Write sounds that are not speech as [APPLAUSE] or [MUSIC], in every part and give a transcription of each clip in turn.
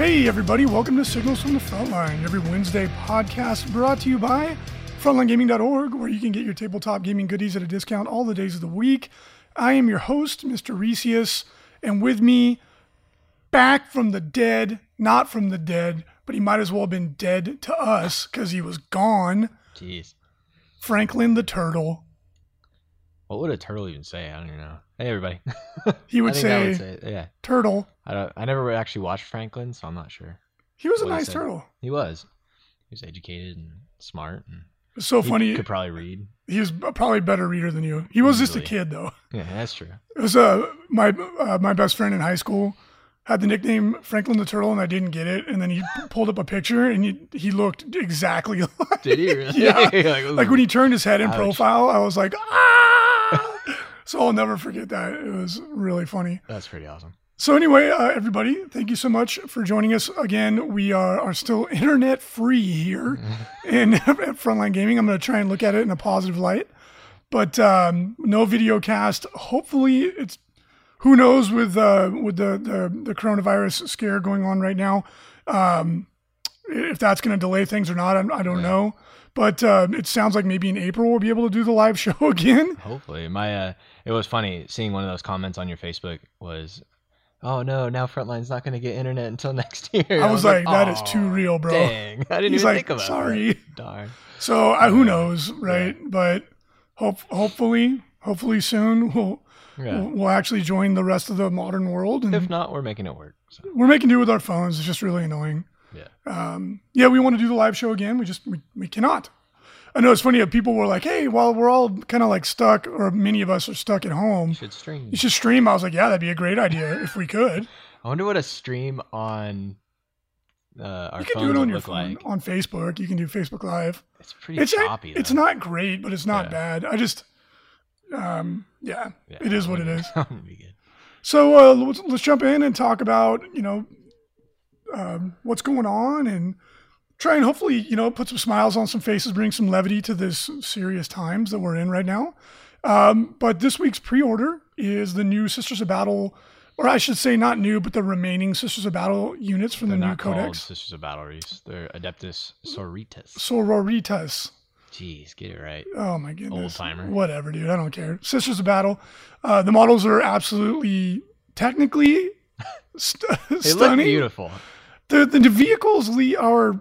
Hey, everybody, welcome to Signals from the Frontline, every Wednesday podcast brought to you by frontlinegaming.org, where you can get your tabletop gaming goodies at a discount all the days of the week. I am your host, Mr. Reecius, and with me, back from the dead, not from the dead, but he might as well have been dead to us because he was gone, Jeez. Franklin the Turtle. What would a turtle even say? I don't even know. Hey, everybody. [LAUGHS] He would I think I say, would say, yeah. Turtle. I don't. I never actually watched Franklin, so I'm not sure. He was a What he nice said. turtle. He was. He was educated and smart, and It's so funny. he funny. could probably read. He was probably a better reader than you. He was just a Easily. kid, though. [LAUGHS] Yeah, that's true. It was uh, my uh, my best friend in high school had the nickname Franklin the Turtle, and I didn't get it. And then he [LAUGHS] pulled up a picture, and he he looked exactly like. Did he really? Yeah. like, Like when he turned his head in Ouch. profile, I was like, ah! So I'll never forget that. It was really funny. That's pretty awesome. So anyway, uh, everybody, thank you so much for joining us again. We are, are still [LAUGHS] internet free here [LAUGHS] in at Frontline Gaming. I'm going to try and look at it in a positive light, but um, no video cast. Hopefully, it's who knows with uh, with the, the the coronavirus scare going on right now. Um, if that's going to delay things or not, I, I don't know. But uh, it sounds like maybe in April we'll be able to do the live [LAUGHS] show again. Hopefully, my uh, it was funny seeing one of those comments on your Facebook was, "Oh no, now Frontline's not going to get internet until [LAUGHS] next year." I was like, that is too real, bro. Dang, I didn't He's even like, think about sorry. that. Darn. So uh, who knows, right? But hope hopefully, hopefully soon we'll, Yeah. we'll actually join the rest of the modern world, and If not, we're making it work. So. we're making do with our phones. It's just really annoying. Yeah. Um, yeah, we want to do the live show again. We just we, we cannot. I know it's funny. People were like, "Hey, while we're all kind of like stuck, or many of us are stuck at home, Should stream. you should stream." I was like, "Yeah, that'd be a great idea if we could." [LAUGHS] I wonder what a stream on uh, our You can do it on your phone like. on Facebook. You can do Facebook Live. It's pretty It's choppy. it's not great, but it's not Yeah. bad. I just, um, yeah, Yeah, it is what it is. that [LAUGHS] wouldn't be good. So uh, let's, let's jump in and talk about you know um, what's going on and try and hopefully you know put some smiles on some faces, bring some levity to this serious times that we're in right now. Um, but this week's pre-order is the new Sisters of Battle, or I should say not new, but the remaining Sisters of Battle units from They're the new Codex. Sisters of Battle Reese. They're Adeptus Sororitas. Sororitas. Jeez, get it right. Oh my goodness. Old-timer. Whatever, dude. I don't care. Sisters of Battle. Uh, the models are absolutely technically [LAUGHS] st- They stunning. look beautiful. The, the the vehicles le- are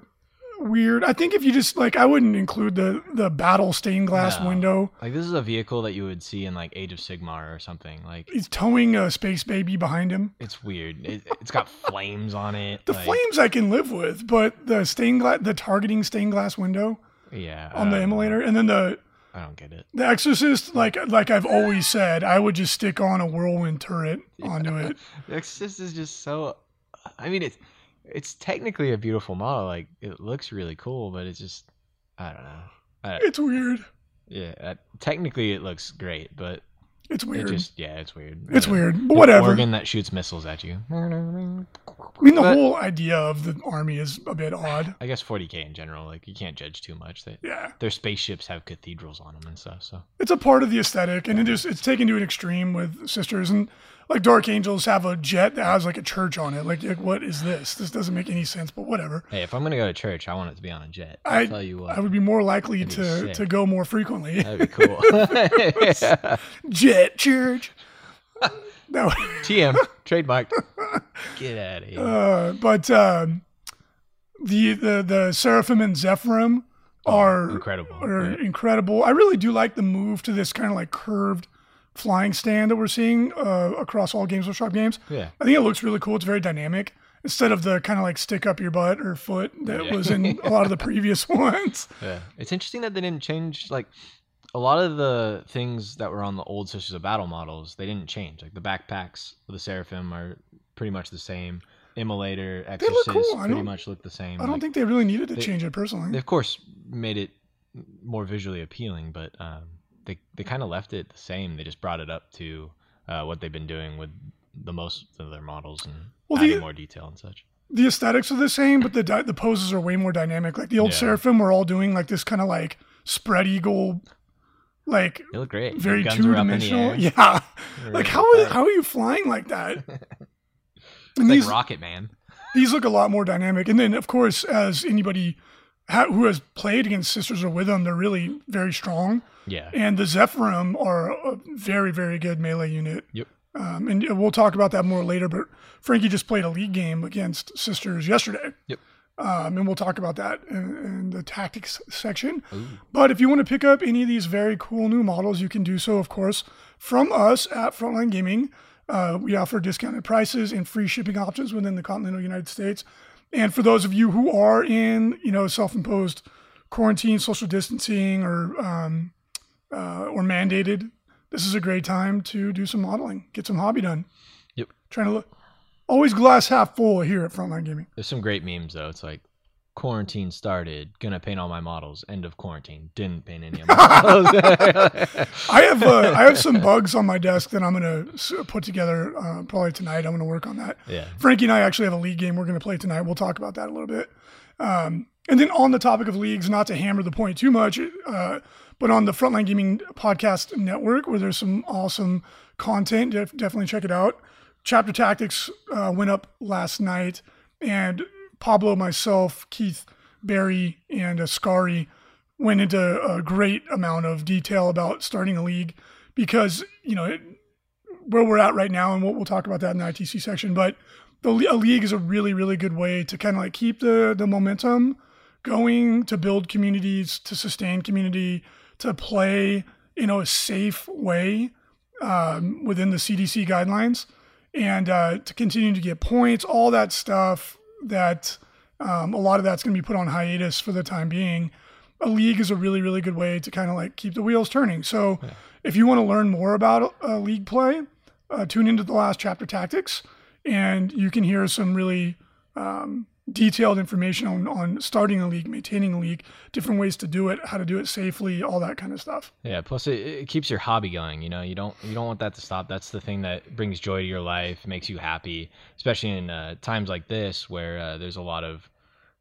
weird. I think if you just like, I wouldn't include the the battle stained glass No. window. Like this is a vehicle that you would see in like Age of Sigmar or something. Like He's towing a space baby behind him. it's weird. It, it's got [LAUGHS] flames on it. The like, flames I can live with, but the stained glass, the targeting stained glass window Yeah. on the Immolator, and then the I don't get it. the Exorcist, like like I've always said, I would just stick on a whirlwind turret onto it. [LAUGHS] The Exorcist is just so. I mean, it's it's technically a beautiful model. Like it looks really cool, but it's just I don't know. I, It's weird. yeah, uh, technically it looks great, but It's it weird. just yeah, it's weird. it's Uh, weird, but whatever. Organ that shoots missiles at you. I mean, the But- whole idea of the army is a bit odd. I guess 40k in general, like you can't judge too much. They, Yeah, their spaceships have cathedrals on them and stuff. So it's a part of the aesthetic, and it is it's taken to an extreme with sisters and like Dark Angels have a jet that has like a church on it. Like, like, what is this? This doesn't make any sense, but whatever. hey, if I'm gonna go to church, I want it to be on a jet. I'll I tell you what, I would be more likely That'd to to go more frequently. that'd be cool. yeah. [LAUGHS] [LAUGHS] Jet church. no, TM [LAUGHS] trademarked. Get out of here. uh, but um, the the the Seraphim and Zephyrim are Incredible. are right? incredible. I really do like the move to this kind of like curved flying stand that we're seeing uh, across all Games Workshop games. Yeah. I think it looks really cool. It's very dynamic instead of the kind of like stick up your butt or foot that Yeah. was in [LAUGHS] a lot of the previous [LAUGHS] ones. Yeah, it's interesting that they didn't change like a lot of the things that were on the old Sisters of Battle models. They didn't change. Like the backpacks of the Seraphim are pretty much the same. Immolator, look Exorcist cool. Pretty much look the same. I don't Like, think they really needed to they- change it personally. they of course made it more visually appealing, but um, they they kind of left it the same. They just brought it up to uh, what they've been doing with the most of their models and Well, adding the- more detail and such. the aesthetics are the same, but the di- the poses are way more dynamic. Like the old Yeah. Seraphim were all doing like this kind of like spread eagle, like They look great. Very two were up in the dimensional. Yeah, [LAUGHS] like how are, how are you flying like that? [LAUGHS] It's And like these Rocket Man. these look a lot more dynamic. And then, of course, as anybody who has played against Sisters or with them, they're really very strong. Yeah. And the Zephyrim are a very, very good melee unit. Yep. Um, and we'll talk about that more later. But Frankie just played a league game against Sisters yesterday. Yep. Um, and we'll talk about that in, in the tactics section. But if you want to pick up any of these very cool new models, you can do so, of course, from us at Frontline Gaming. Uh, we offer discounted prices and free shipping options within the continental United States. And for those of you who are in, you know, self-imposed quarantine, social distancing, or um, uh, or mandated, this is a great time to do some modeling, get some hobby done. Yep. Trying to look always glass half full here at Frontline Gaming. There's some great memes though. It's like quarantine started, gonna paint all my models. End of quarantine, didn't paint any of my [LAUGHS] models. [LAUGHS] I have uh, I have some [LAUGHS] bugs on my desk that I'm gonna put together uh, probably tonight. I'm gonna work on that. yeah. Frankie and I actually have a league game we're gonna play tonight. We'll talk about that a little bit. Um, and then on the topic of leagues, not to hammer the point too much, uh, but on the Frontline Gaming Podcast Network, where there's some awesome content, def- definitely check it out. Chapter Tactics uh, went up last night, and Pablo, myself, Keith, Barry, and Scary went into a great amount of detail about starting a league because you know it, where we're at right now, and we'll, we'll talk about that in the ITC section. But the a league is a really, really good way to kind of like keep the the momentum going, to build communities, to sustain community, to play in a safe way um, within the CDC guidelines, and uh, to continue to get points, all that stuff. That um, a lot of that's going to be put on hiatus for the time being. A league is a really, really good way to kind of like keep the wheels turning. So, if you want to learn more about uh, league play, uh, tune into the last chapter tactics, and you can hear some really um, detailed information on, on starting a league, maintaining a league, different ways to do it, how to do it safely, all that kind of stuff. Yeah. Plus, it, it keeps your hobby going. You know, you don't you don't want that to stop. That's the thing that brings joy to your life, makes you happy, especially in uh, times like this where uh, there's a lot of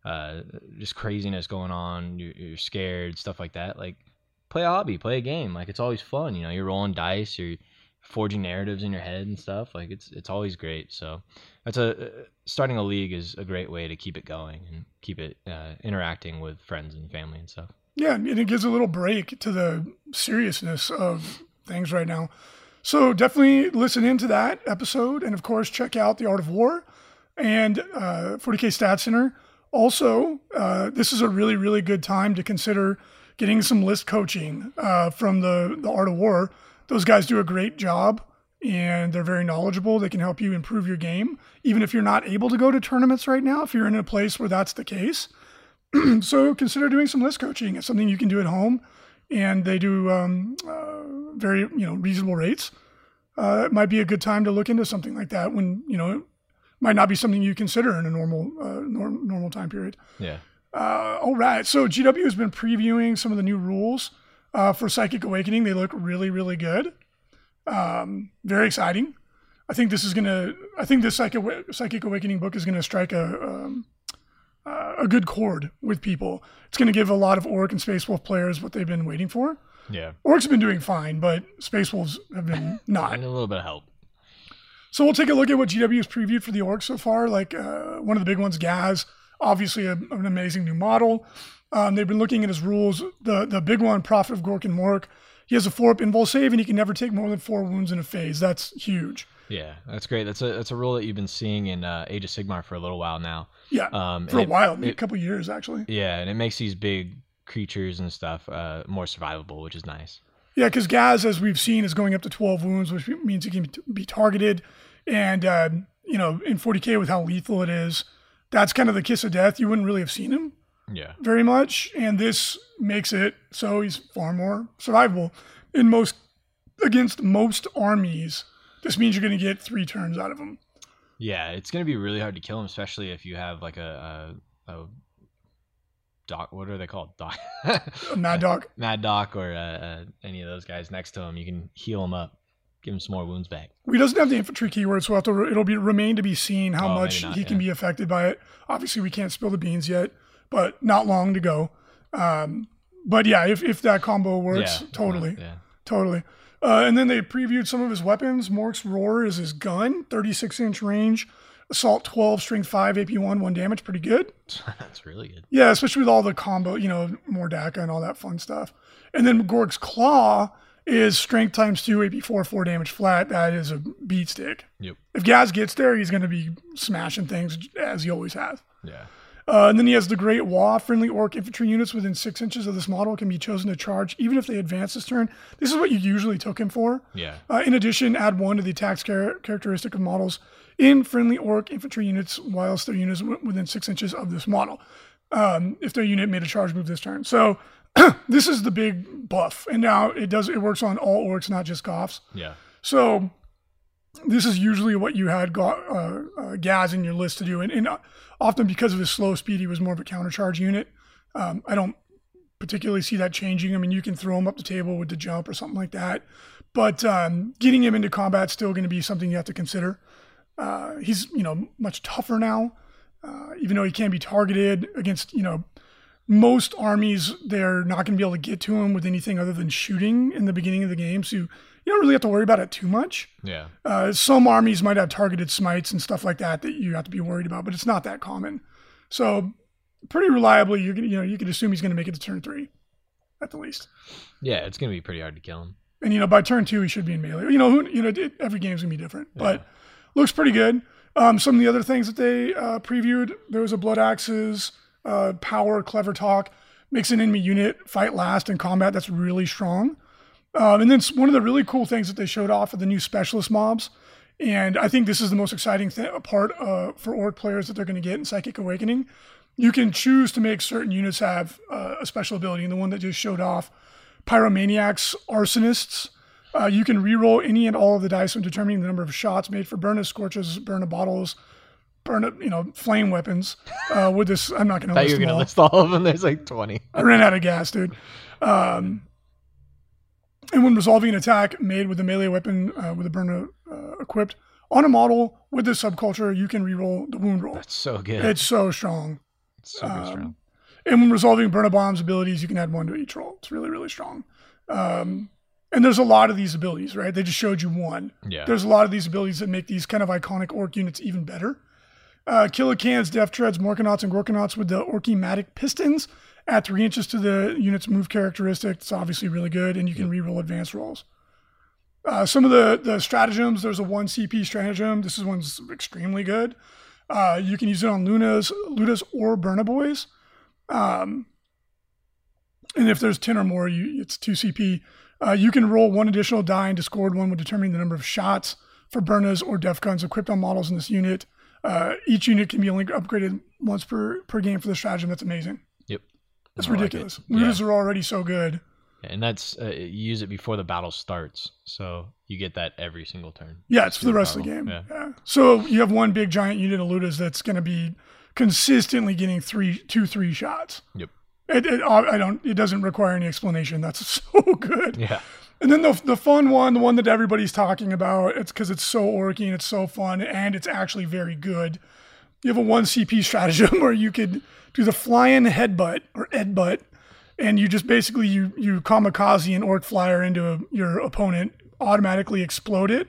uh, just craziness going on. You're, you're scared, stuff like that. Like, play a hobby, play a game. Like, it's always fun. You know, you're rolling dice, you're forging narratives in your head and stuff. Like, it's it's always great. So, that's a starting a league is a great way to keep it going and keep it uh, interacting with friends and family and stuff. Yeah, and it gives a little break to the seriousness of things right now. So definitely listen into that episode, and of course check out the Art of War and uh, 40k Stat Center. Also, uh, this is a really really good time to consider getting some list coaching uh, from the the Art of War. Those guys do a great job, and they're very knowledgeable. They can help you improve your game, even if you're not able to go to tournaments right now. If you're in a place where that's the case, [CLEARS THROAT] so consider doing some list coaching. It's something you can do at home, and they do um, uh, very you know reasonable rates. Uh, it might be a good time to look into something like that when you know it might not be something you consider in a normal uh, norm, normal time period. Yeah. Uh, all right, so GW has been previewing some of the new rules uh, for Psychic Awakening. They look really really good. Um, very exciting. I think this is gonna. I think this Psychic, Psychic Awakening book is gonna strike a um, uh, a good chord with people. It's going to give a lot of Orc and Space Wolf players what they've been waiting for. Yeah. Orcs have been doing fine, but Space Wolves have been [LAUGHS] not. A little bit of help. So we'll take a look at what GW has previewed for the Orcs so far. Like uh, one of the big ones, Gaz, obviously a, an amazing new model. Um, they've been looking at his rules. The the big one, Prophet of Gork and Mork, he has a four up invul save and he can never take more than four wounds in a phase. That's huge. Yeah, that's great. That's a that's a rule that you've been seeing in uh, Age of Sigmar for a little while now. Yeah, Um, for a it- while, it- a couple years actually. Yeah, and it makes these big creatures and stuff uh, more survivable, which is nice. Yeah, because Gaz, as we've seen, is going up to 12 wounds, which means he can be targeted. And, uh, you know, in 40K with how lethal it is, that's kind of the kiss of death. You wouldn't really have seen him Yeah. very much. And this makes it so he's far more survivable. In most, against most armies, this means you're going to get three turns out of him. Yeah, it's gonna be really hard to kill him, especially if you have like a, a, a doc. What are they called? Doc. Mad [LAUGHS] Doc, Mad Doc or uh, uh, any of those guys next to him. You can heal him up, give him some more wounds back. We doesn't have the infantry keyword, so we'll have to, it'll be remain to be seen how Oh, much not, he can be affected by it. Obviously, we can't spill the beans yet, but not long to go. Um, but yeah, if, if that combo works, yeah, totally, Yeah. totally. Uh, and then they previewed some of his weapons. Mork's Roar is his gun, 36 inch range, Assault 12, Strength 5, AP1, 1 damage. Pretty good. [LAUGHS] That's really good. Yeah, especially with all the combo, you know, Mordaka and all that fun stuff. And then Gork's Klaw is Strength times 2, AP4, 4 damage flat. That is a beat stick. Yep. If Gaz gets there, he's going to be smashing things as he always has. Yeah. Uh, and then he has the Great Wall. Friendly orc infantry units within six inches of this model can be chosen to charge, even if they advance this turn. This is what you usually took him for. Yeah. Uh, in addition, add one to the attacks char- characteristic of models in friendly orc infantry units whilst their units w- within six inches of this model. Um, if their unit made a charge move this turn. So [CLEARS THROAT] this is the big buff. And now it does it works on all orcs, not just Goffs. Yeah. So this is usually what you had got uh, uh, Gaz in your list to do, and, and uh, often because of his slow speed, he was more of a countercharge unit. Um, I don't particularly see that changing. I mean, you can throw him up the table with the jump or something like that, but um, getting him into combat is still going to be something you have to consider. Uh, he's you know much tougher now, uh, even though he can be targeted against you know most armies. They're not going to be able to get to him with anything other than shooting in the beginning of the game, so you, you don't really have to worry about it too much. Yeah. Uh, some armies might have targeted smites and stuff like that that you have to be worried about, but it's not that common. So pretty reliably, you're gonna, you know you can assume he's going to make it to turn three, at the least. Yeah. It's gonna be pretty hard to kill him. And you know by turn two he should be in melee. You know who you know it, every game's gonna be different, but looks pretty good. Um, some of the other things that they uh, previewed there was a blood axes, uh, power, clever talk, makes an enemy unit fight last in combat. That's really strong. Um, and then one of the really cool things that they showed off are the new specialist mobs. And I think this is the most exciting th- part uh, for orc players that they're going to get in Psychic Awakening. You can choose to make certain units have uh, a special ability. And the one that just showed off, Pyromaniacs, Arsonists, uh, you can reroll any and all of the dice when determining the number of shots made for burn scorches, burn bottles, burn of, you know, flame weapons. Uh, with this, I'm not going to thought list you were gonna all. list all of them. There's like 20. I ran out of gas, dude. Um, and when resolving an attack made with a melee weapon uh, with a burner uh, equipped on a model with this subculture, you can reroll the wound roll. That's so good. It's so strong. It's super um, strong. And when resolving burner bombs abilities, you can add one to each roll. It's really, really strong. Um, and there's a lot of these abilities, right? They just showed you one. Yeah. There's a lot of these abilities that make these kind of iconic orc units even better. Uh, Killicans, Deff Dreads, Morkanauts, and Gorkanauts with the Orkimatic Pistons add three inches to the unit's move characteristic. It's obviously really good, and you can reroll advanced rolls. Uh, some of the, the stratagems, there's a 1 CP stratagem. This is one's extremely good. Uh, you can use it on Lunas, Lootas or Burna Boys. Um, and if there's 10 or more, you, it's 2 CP. Uh, you can roll one additional die and discord one when determining the number of shots for Burnas or Deffguns equipped on models in this unit. Uh, each unit can be only upgraded once per, per game for the stratagem. That's amazing. That's I like it. ridiculous. Yeah. Are already so good. And that's uh, you use it before the battle starts, so you get that every single turn. Yeah, it's for the rest of the game. Yeah. Yeah. So you have one big giant unit of Lootas that's going to be consistently getting three, two, three shots. Yep. It, it, I don't. It doesn't require any explanation. That's [LAUGHS] so good. Yeah. And then the the fun one, the one that everybody's talking about, it's because it's so orky and it's so fun and it's actually very good. You have a one CP stratagem [LAUGHS] where you could do the flying headbutt or headbutt, and you just basically you you kamikaze an orc flyer into a, your opponent, automatically explode it,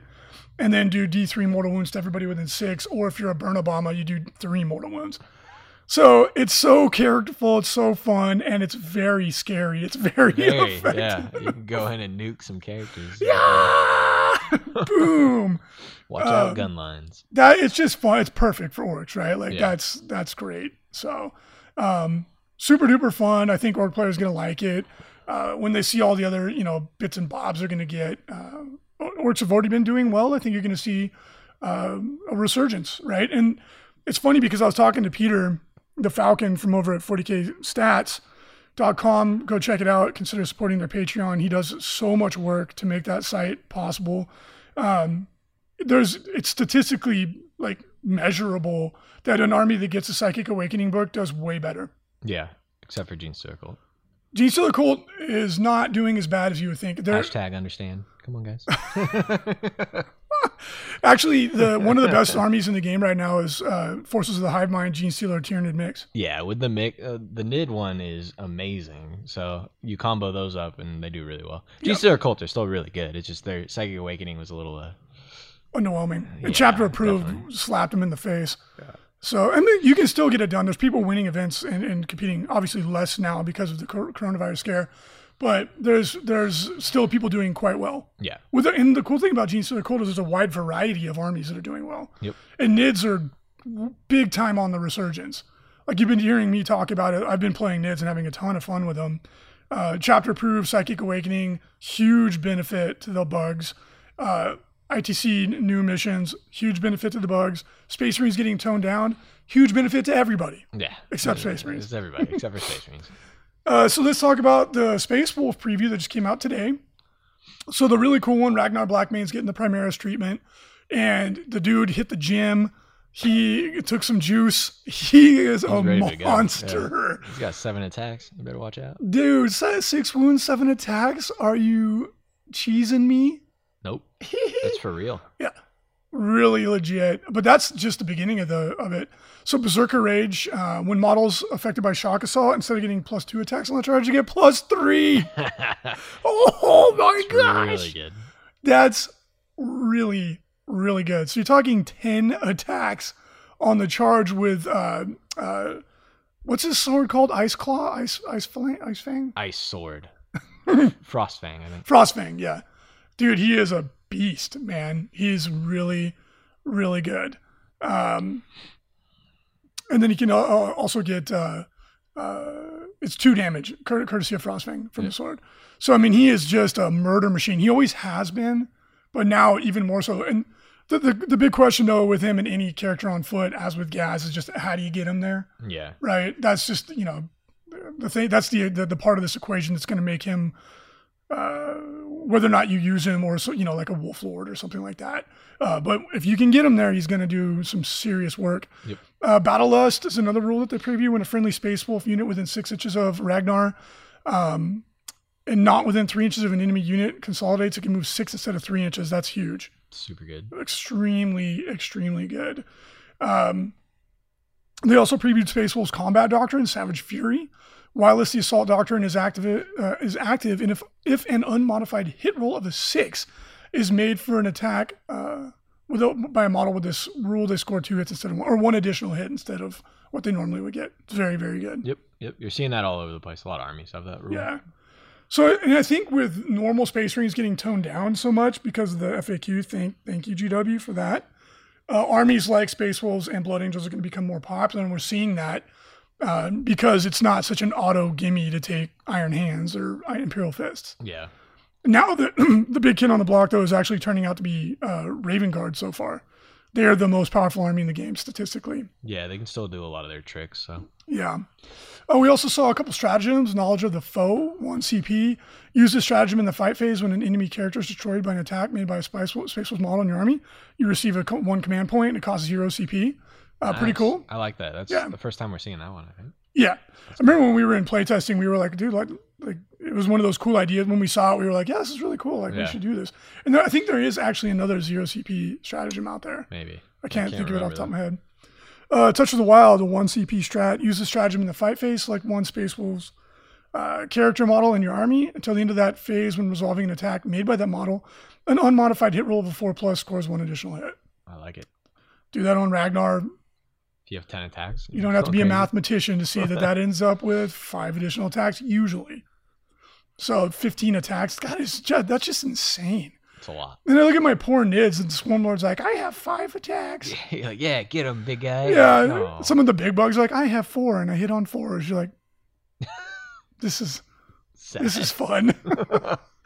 and then do D three mortal wounds to everybody within six. Or if you're a Burna-bommer, you do three mortal wounds. So it's so characterful, it's so fun, and it's very scary. It's very, Very, [LAUGHS] effective. yeah. You can go in and nuke some characters. Yeah! [LAUGHS] Boom. Watch Um, out, gun lines. That it's just fun. It's perfect for orcs, right? Like Yeah. that's that's great. So um super duper fun. I think orc players gonna like it. Uh, when they see all the other, you know, bits and bobs they're gonna get. Uh, orcs have already been doing well. I think you're gonna see um, a resurgence, right? And it's funny because I was talking to Peter, the Falcon from over at 40k stats.com. Go check it out. Consider supporting their Patreon. He does so much work to make that site possible. Um, there's it's statistically like measurable that an army that gets a psychic awakening book does way better. Yeah. Except for Gene Circle. Gene Stealer Cult is not doing as bad as you would think. They're Hashtag understand. Come on, guys. [LAUGHS] [LAUGHS] [LAUGHS] actually the one of the best [LAUGHS] armies in the game right now is uh, Forces of the Hive Mind Gene Stealer Tyranid mix. yeah, with the mix, uh, the Nid one is amazing. So you combo those up and they do really well. Gene Yep. Stealer Cult are still really good. It's just their Psychic Awakening was a little, uh, underwhelming. Yeah, and chapter approved definitely. slapped him in the face. So, and mean, you can still get it done. There's people winning events and, and competing, obviously less now because of the coronavirus scare, but there's there's still people doing quite well. Yeah. With the, and the cool thing about the Cold is there's a wide variety of armies that are doing well. Yep. And NIDS are big time on the resurgence. Like you've been hearing me talk about it. I've been playing NIDS and having a ton of fun with them. Uh, chapter proof, Psychic Awakening, huge benefit to the bugs. Uh, ITC new missions, huge benefit to the bugs. Space Marines getting toned down, huge benefit to everybody. Yeah. Except Space Marines. It's everybody except for Space Marines. [LAUGHS] Uh, so let's talk about the Space Wolf preview that just came out today. So the really cool one, Ragnar Blackmane's getting the Primaris treatment, and the dude hit the gym. He took some juice. He is a to go. monster. He's got seven attacks. You better watch out. Dude, si- six wounds, seven attacks. Are you cheesing me? Nope. [LAUGHS] That's for real. Yeah, really legit. But that's just the beginning of the of it. So Berserker Rage, uh, when models affected by shock assault, instead of getting plus two attacks on the charge, you get plus three. [LAUGHS] oh my gosh, really that's really really good. So you're talking ten attacks on the charge with uh, uh, what's his sword called? Ice Claw, Ice Ice Fang, Ice Fang, Ice sword. [LAUGHS] Frostfang, I think. Frostfang. Yeah, dude, he is a beast, man. He's really really good. Um, and then you can uh, uh, also get uh, uh, it's two damage cour- courtesy of Frostfang from Yeah. the sword. So I mean, he is just a murder machine. He always has been, but now even more so. And the the, the big question though with him and any character on foot, as with Gaz, is just how do you get him there? Yeah. right? That's just you know the thing. That's the the, the part of this equation that's going to make him uh, whether or not you use him or so you know like a wolf lord or something like that. Uh, but if you can get him there, he's going to do some serious work. Yep. Uh, Battle Lust is another rule that they preview when a friendly space wolf unit within six inches of Ragnar. Um, and not within three inches of an enemy unit consolidates, it can move six instead of three inches. That's huge Super good. extremely, extremely good. Um, they also previewed Space Wolf's combat doctrine, Savage Fury. Wireless, the assault doctrine is active, uh, is active, and if if an unmodified hit roll of a six is made for an attack uh, by a model with this rule, they score two hits instead of one, or one additional hit instead of what they normally would get. It's very, very good. Yep. Yep. You're seeing that all over the place. A lot of armies have that rule. Yeah. So, and I think with normal Space Marines getting toned down so much because of the FAQ, thank thank you GW for that. Uh, armies like Space Wolves and Blood Angels are going to become more popular, and we're seeing that uh, because it's not such an auto gimme to take Iron Hands or Imperial Fists. Yeah. Now the [CLEARS THROAT] the big kid on the block though is actually turning out to be uh, Raven Guard so far. They are the most powerful army in the game statistically. Yeah. They can still do a lot of their tricks. So Yeah. Oh, we also saw a couple stratagems. Knowledge of the foe, one CP. Use this stratagem in the fight phase when an enemy character is destroyed by an attack made by a Space Wolf model in your army. You receive a one command point and it costs zero CP. Uh, Pretty cool. I like that. That's Yeah. the first time we're seeing that one. I think. Yeah. I remember when we were in playtesting, we were like, dude, like, like it was one of those cool ideas. When we saw it, we were like, yeah, this is really cool. Like, we should do this. And there, I think there is actually another zero CP stratagem out there. Maybe. I can't, think of it off the top of my head. Uh, Touch of the Wild, a one CP strat. Use the stratagem in the fight phase. Select one Space Wolves uh, character model in your army until the end of that phase. When resolving an attack made by that model, an unmodified hit roll of a four plus scores one additional hit. I like it. Do that on Ragnar. If you have ten attacks, You don't have to be a mathematician to see that that [LAUGHS] ends up with five additional attacks usually. So 15 attacks. God, is just, that's just insane. It's a lot. And I look at my poor nids, and Swarmlord's like, I have five attacks. [LAUGHS] You're like, yeah, get him, big guy. Yeah, No. some of the big bugs are like I have four and I hit on fours. You're like, [LAUGHS] this is Sad. this is fun.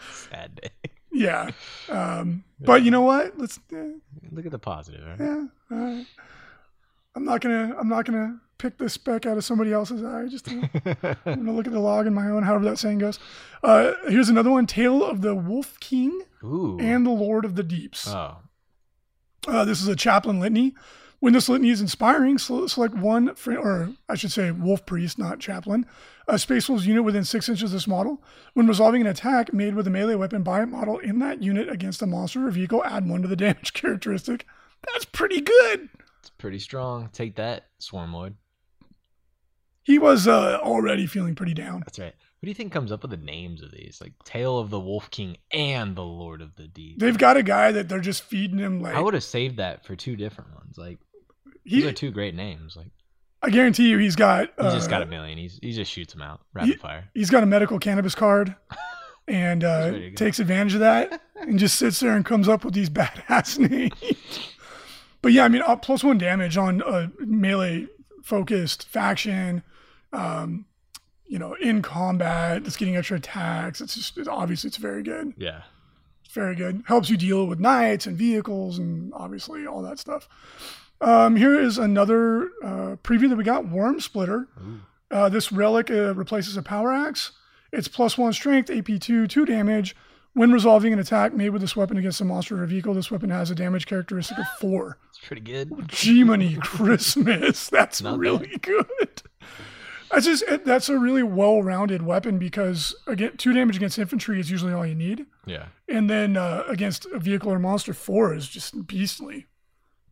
sad day. yeah, um, but you know what? Let's eh, Look at the positive. Right? yeah. all right. I'm not gonna I'm not gonna pick the spec out of somebody else's eye. Just to, I'm [LAUGHS] gonna look at the log in my own. However that saying goes. Uh, here's another one: Tale of the Wolf King Ooh. and the Lord of the Deeps. oh, Uh, this is a chaplain litany. When this litany is inspiring, select one, fr- or I should say, wolf priest, not chaplain, a Space Wolves unit within six inches of this model. When resolving an attack made with a melee weapon by a model in that unit against a monster or vehicle, add one to the [LAUGHS] damage characteristic. That's pretty good. Pretty strong. Take that, Swarmlord. he was uh, already feeling pretty down. That's right. What do you think comes up with the names of these? Like Tale of the Wolf King and the Lord of the Deep. They've got a guy that they're just feeding him like I would have saved that for two different ones. Like these are two great names. Like I guarantee you, he's got. he just got uh, a million. He's he just shoots them out rapid fire. He's got a medical cannabis card, [LAUGHS] and uh, ready to go. takes advantage of that, and just sits there and comes up with these [LAUGHS] badass names. But yeah, I mean, plus one damage on a melee focused faction. Um, you know, in combat, it's getting extra attacks. It's just it's, obviously it's very good. Yeah. It's very good. Helps you deal with knights and vehicles and obviously all that stuff. Um, here is another uh, preview that we got Worm Splitter. Uh, this relic uh, replaces a power axe. It's plus one strength, AP2, two damage. When resolving an attack made with this weapon against a monster or vehicle, this weapon has a damage characteristic of four. It's pretty good. G-Money [LAUGHS] Christmas. That's Not really good. That's just it, that's a really well-rounded weapon because again, two damage against infantry is usually all you need, Yeah. and then uh, against a vehicle or monster, four is just beastly.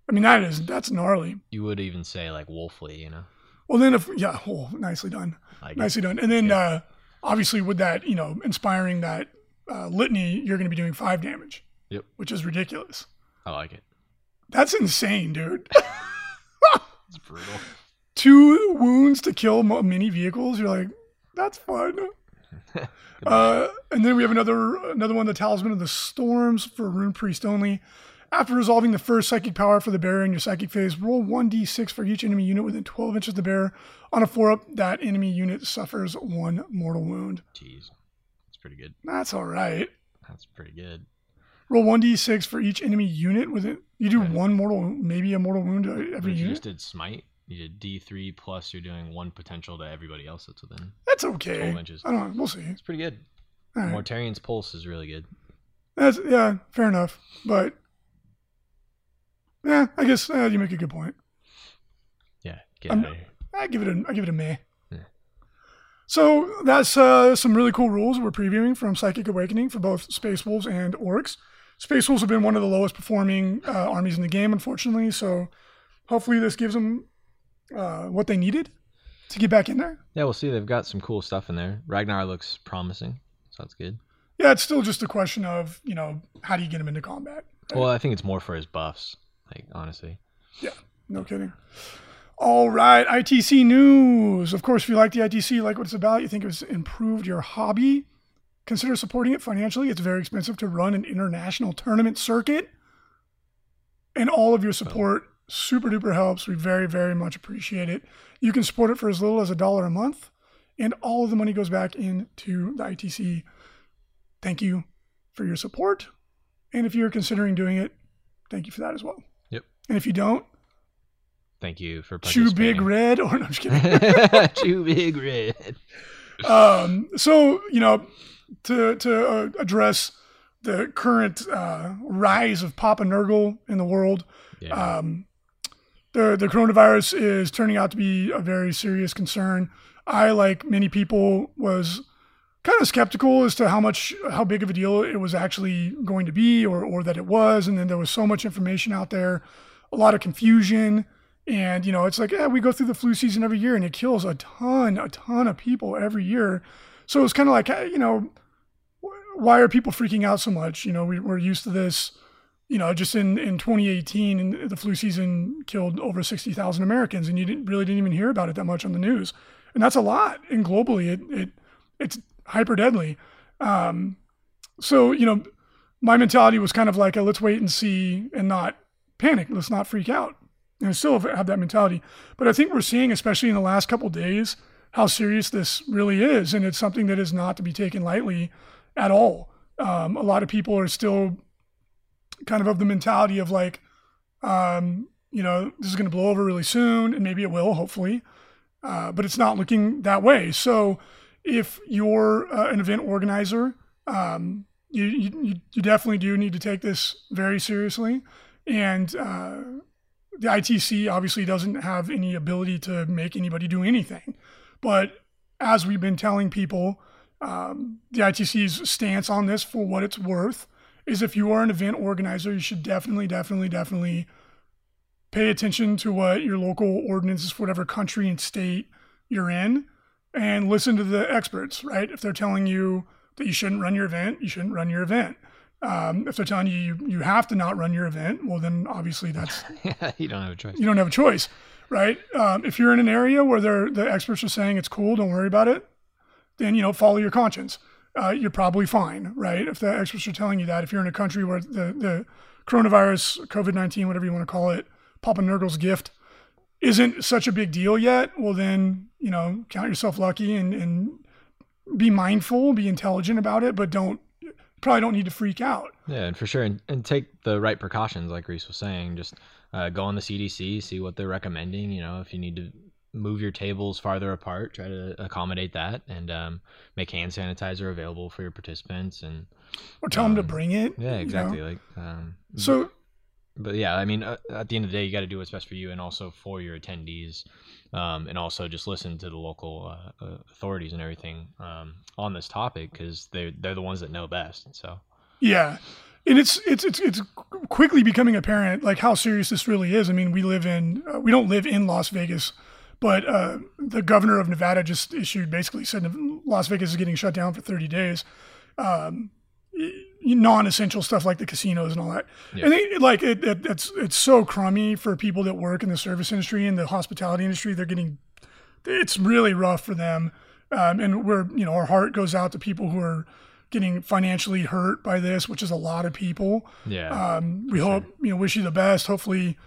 I mean, that is that's gnarly. You would even say like Wolfly, you know? Well, then if yeah, oh, nicely done, Like nicely done. And then uh, obviously with that, you know, inspiring that uh, litany, you're going to be doing five damage. Yep. Which is ridiculous. I like it. That's insane, dude. [LAUGHS] It's brutal. Two wounds to kill mini vehicles. You're like, that's fun. [LAUGHS] Uh, and then we have another another one, the Talisman of the Storms for Rune Priest only. After resolving the first psychic power for the bearer in your psychic phase, roll 1d6 for each enemy unit within 12 inches of the bearer. On a 4 up, that enemy unit suffers one mortal wound. Jeez. Pretty good. That's all right. That's pretty good. Roll 1d6 for each enemy unit within. You do Okay. one mortal, maybe a mortal wound to every if you unit. just did smite, you did D three plus you're doing one potential to everybody else that's within. That's okay. 12 inches. I don't know. We'll see. It's pretty good. All right. Mortarion's pulse is really good. That's yeah, fair enough. But yeah, I guess uh, you make a good point. Yeah. Get I'm- out of here. I give it a I give it a meh. So that's uh, some really cool rules we're previewing from Psychic Awakening for both Space Wolves and Orcs. Space Wolves have been one of the lowest performing uh, armies in the game, unfortunately. So hopefully this gives them uh, what they needed to get back in there. Yeah, we'll see. They've got some cool stuff in there. Ragnar looks promising, so that's good. Yeah, it's still just a question of you know how do you get him into combat. Well, I think it's more for his buffs. Like honestly, Yeah, No kidding. All right, ITC news. Of course, if you like the ITC, like what it's about, you think it's improved your hobby, consider supporting it financially. It's very expensive to run an international tournament circuit. And all of your support super duper helps. We very, very much appreciate it. You can support it for as little as a dollar a month, and all of the money goes back into the ITC. Thank you for your support. And if you're considering doing it, thank you for that as well. Yep. And if you don't, thank you for Chew Big. Red, [LAUGHS] or no, I'm just kidding. [LAUGHS] [LAUGHS] Chew big red. um, so you know, to to uh, address the current uh, rise of Papa Nurgle in the world, Yeah. um, the the coronavirus is turning out to be a very serious concern. I, like many people, was kind of skeptical as to how much how big of a deal it was actually going to be, or or that it was. And then there was so much information out there, a lot of confusion. And you know, it's like, yeah, we go through the flu season every year, and it kills a ton, a ton of people every year. So it's kind of like, eh, you know, why are people freaking out so much? You know, we, we're used to this you know, just in, in 2018, the flu season killed over 60,000 Americans, and you didn't, really didn't even hear about it that much on the news, and that's a lot. And globally, it, it it's hyper deadly. Um, so you know, my mentality was kind of like, a, let's wait and see, and not panic. Let's not freak out. And I still have that mentality, but I think we're seeing, especially in the last couple days, how serious this really is, and it's something that is not to be taken lightly at all. Um, a lot of people are still kind of of the mentality of like, um, you know, this is going to blow over really soon, and maybe it will, hopefully, uh, but it's not looking that way. So, if you're uh, an event organizer, um, you, you you definitely do need to take this very seriously, and uh, the ITC obviously doesn't have any ability to make anybody do anything, but as we've been telling people, um, the ITC's stance on this, for what it's worth, is if you are an event organizer, you should definitely, definitely, definitely pay attention to what your local ordinances whatever country and state you're in and listen to the experts, right? If they're telling you that you shouldn't run your event, you shouldn't run your event. Um, if they're telling you, you you have to not run your event, well, then obviously that's [LAUGHS] you don't have a choice. you don't have a choice, right? Um, if you're in an area where they're, the experts are saying it's cool, don't worry about it, then you know follow your conscience. Uh, you're probably fine, right? If the experts are telling you that, if you're in a country where the the coronavirus, COVID nineteen, whatever you want to call it, Papa Nurgle's gift, isn't such a big deal yet, well then you know count yourself lucky and and be mindful, be intelligent about it, but don't probably don't need to freak out. Yeah, and for sure, and, and take the right precautions, like Reese was saying. Just uh, go on the CDC, see what they're recommending. You know, if you need to move your tables farther apart, try to accommodate that, and um, make hand sanitizer available for your participants, and or tell um, them to bring it. Yeah, exactly. You know? Like um, so. But yeah, I mean, uh, at the end of the day, you got to do what's best for you, and also for your attendees um, and also just listen to the local uh, uh authorities and everything um, on this topic because they're they're the ones that know best. So yeah, and it's it's it's it's quickly becoming apparent like how serious this really is. I mean, we live in uh, we don't live in Las Vegas, but uh, the governor of Nevada just issued basically said Las Vegas is getting shut down for 30 days. Um, non-essential stuff like the casinos and all that. Yeah. And they, like it, it, it's it's so crummy for people that work in the service industry and the hospitality industry. They're getting it's really rough for them. Um, and we're you know our heart goes out to people who are getting financially hurt by this, which is a lot of people. Yeah. Um, we hope sure. you know wish you the best. Hopefully.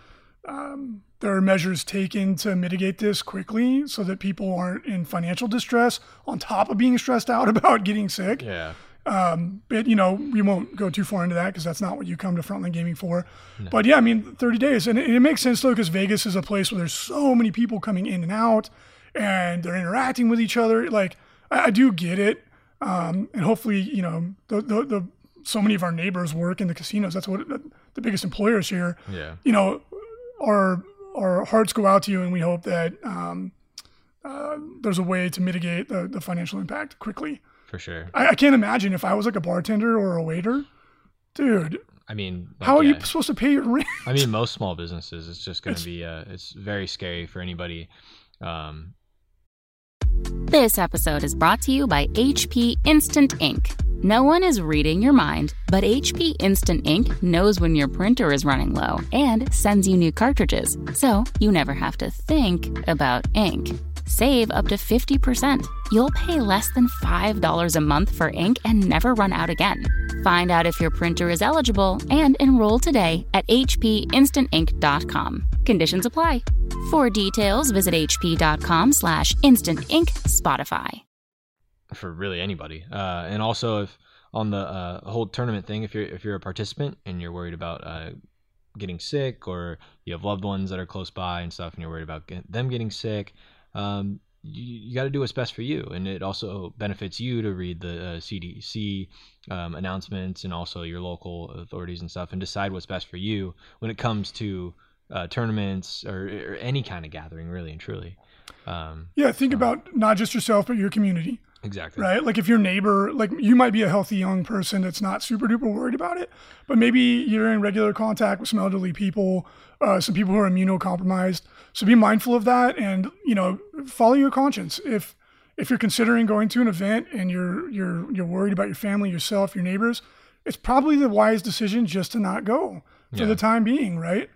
Um, there are measures taken to mitigate this quickly so that people aren't in financial distress on top of being stressed out [LAUGHS] about getting sick. Yeah. Um, but you know, we won't go too far into that because that's not what you come to Frontline Gaming for. No. But yeah, I mean, 30 days, and it, it makes sense though because Vegas is a place where there's so many people coming in and out, and they're interacting with each other. Like, I, I do get it, um, and hopefully, you know, the, the, the so many of our neighbors work in the casinos. That's what the, the biggest employers here. Yeah. You know, our our hearts go out to you, and we hope that um, uh, there's a way to mitigate the, the financial impact quickly for sure. I, I, can't imagine if I was like a bartender or a waiter, dude. I mean, like, how are yeah. you supposed to pay your rent? I mean, [LAUGHS] most small businesses, it's just going to be, uh, it's very scary for anybody. Um, this episode is brought to you by HP Instant Ink. No one is reading your mind, but HP Instant Ink knows when your printer is running low and sends you new cartridges, so you never have to think about ink. Save up to 50%. You'll pay less than $5 a month for ink and never run out again. Find out if your printer is eligible and enroll today at hpinstantink.com. Conditions apply. For details, visit hp.com slash instantink Spotify. For really anybody. Uh, and also if on the uh, whole tournament thing, if you're if you're a participant and you're worried about uh, getting sick or you have loved ones that are close by and stuff and you're worried about get, them getting sick um, you, you got to do what's best for you. And it also benefits you to read the uh, CDC um, announcements and also your local authorities and stuff and decide what's best for you when it comes to uh, tournaments or, or, any kind of gathering, really and truly. Um, yeah, think about not just yourself, but your community. Exactly. Right. Like if your neighbor, like you might be a healthy young person that's not super duper worried about it, but maybe you're in regular contact with some elderly people, uh, some people who are immunocompromised. So be mindful of that, and you know, follow your conscience. If if you're considering going to an event and you're you're you're worried about your family, yourself, your neighbors, it's probably the wise decision just to not go for yeah. the time being, right?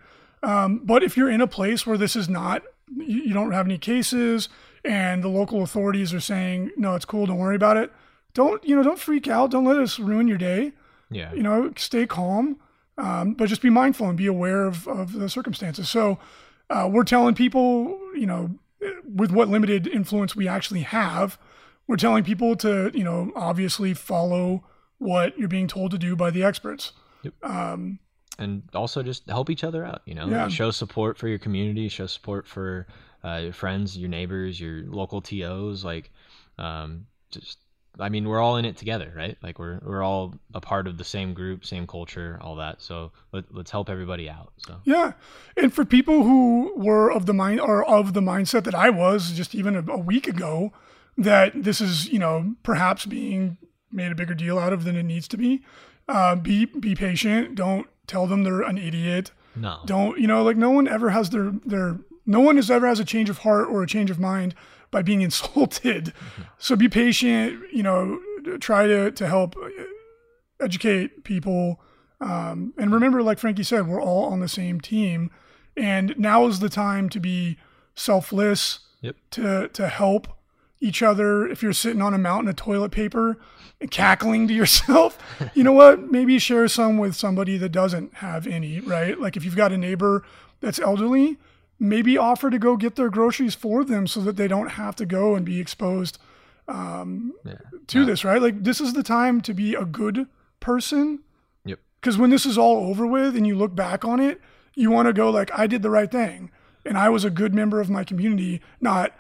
Um, but if you're in a place where this is not, you, you don't have any cases and the local authorities are saying, no, it's cool, don't worry about it. Don't, you know, don't freak out. Don't let us ruin your day. Yeah. You know, stay calm, um, but just be mindful and be aware of, of the circumstances. So uh, we're telling people, you know, with what limited influence we actually have, we're telling people to, you know, obviously follow what you're being told to do by the experts. Yep. Um, and also just help each other out, you know, yeah. show support for your community, show support for uh, your friends, your neighbors, your local TOs, like um, just I mean, we're all in it together, right? Like we're we're all a part of the same group, same culture, all that. So let, us help everybody out. So yeah, and for people who were of the mind or of the mindset that I was just even a, a week ago, that this is you know perhaps being made a bigger deal out of than it needs to be. Uh, be be patient. Don't tell them they're an idiot. No. Don't you know like no one ever has their their no one has ever has a change of heart or a change of mind by being [LAUGHS] insulted. So be patient, you know, try to, to help uh, educate people. Um, and remember, like Frankie said, we're all on the same team. And now is the time to be selfless, Yep. to, to help each other. If you're sitting on a mountain of toilet paper and cackling to yourself, [LAUGHS] you know what? Maybe share some with somebody that doesn't have any, right? Like if you've got a neighbor that's elderly, maybe offer to go get their groceries for them so that they don't have to go and be exposed um, Yeah. to this, right? Like this is the time to be a good person. Yep. Because when this is all over with and you look back on it, you want to go like, I did the right thing, and I was a good member of my community, not